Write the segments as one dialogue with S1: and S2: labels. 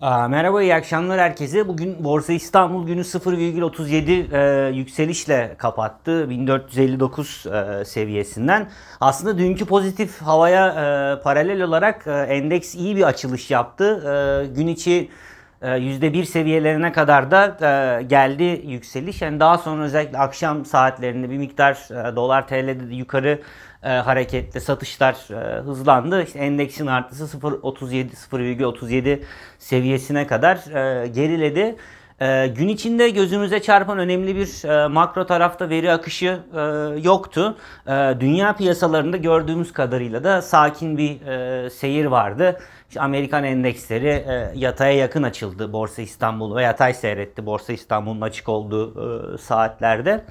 S1: Merhaba, iyi akşamlar herkese. Bugün Borsa İstanbul günü 0,37 e, yükselişle kapattı. 1459 e, seviyesinden. Aslında dünkü pozitif havaya e, paralel olarak e, endeks iyi bir açılış yaptı. E, gün içi %1 seviyelerine kadar da e, geldi yükseliş. Yani daha sonra özellikle akşam saatlerinde bir miktar e, dolar TL'de de yukarı e, hareketli satışlar hızlandı. İşte endeksin artısı 0.37 0,37 seviyesine kadar geriledi. E, gün içinde gözümüze çarpan önemli bir e, makro tarafta veri akışı e, yoktu. E, dünya piyasalarında gördüğümüz kadarıyla da sakin bir e, seyir vardı. İşte Amerikan endeksleri e, yataya yakın açıldı Borsa İstanbul ve yatay seyretti Borsa İstanbul'un açık olduğu e, saatlerde.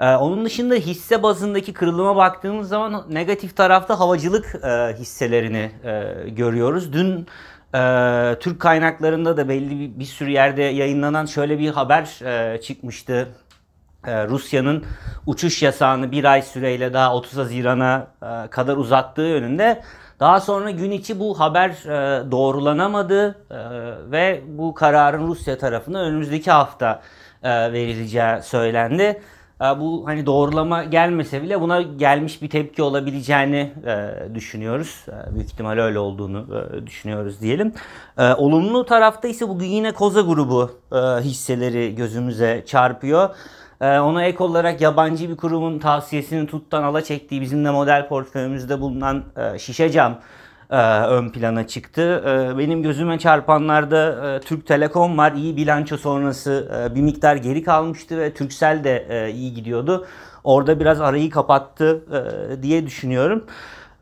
S1: Ee, onun dışında hisse bazındaki kırılıma baktığımız zaman negatif tarafta havacılık e, hisselerini e, görüyoruz. Dün e, Türk kaynaklarında da belli bir, bir sürü yerde yayınlanan şöyle bir haber e, çıkmıştı. E, Rusya'nın uçuş yasağını bir ay süreyle daha 30 Haziran'a e, kadar uzattığı yönünde. Daha sonra gün içi bu haber e, doğrulanamadı e, ve bu kararın Rusya tarafına önümüzdeki hafta e, verileceği söylendi. E, Bu hani doğrulama gelmese bile buna gelmiş bir tepki olabileceğini e, düşünüyoruz. E, büyük ihtimal öyle olduğunu e, düşünüyoruz diyelim. E, olumlu tarafta ise bugün yine Koza grubu e, hisseleri gözümüze çarpıyor. Ona ek olarak yabancı bir kurumun tavsiyesini tuttan ala çektiği bizim de model portföyümüzde bulunan e, şişe cam e, ön plana çıktı. E, benim gözüme çarpanlarda e, Türk Telekom var. İyi bilanço sonrası e, bir miktar geri kalmıştı ve Turkcell de e, iyi gidiyordu. Orada biraz arayı kapattı e, diye düşünüyorum.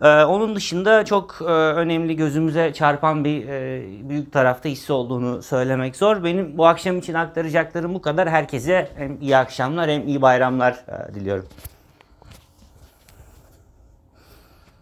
S1: E, onun dışında çok e, önemli gözümüze çarpan bir e, büyük tarafta hisse olduğunu söylemek zor. Benim bu akşam için aktaracaklarım bu kadar. Herkese hem iyi akşamlar hem iyi bayramlar e, diliyorum.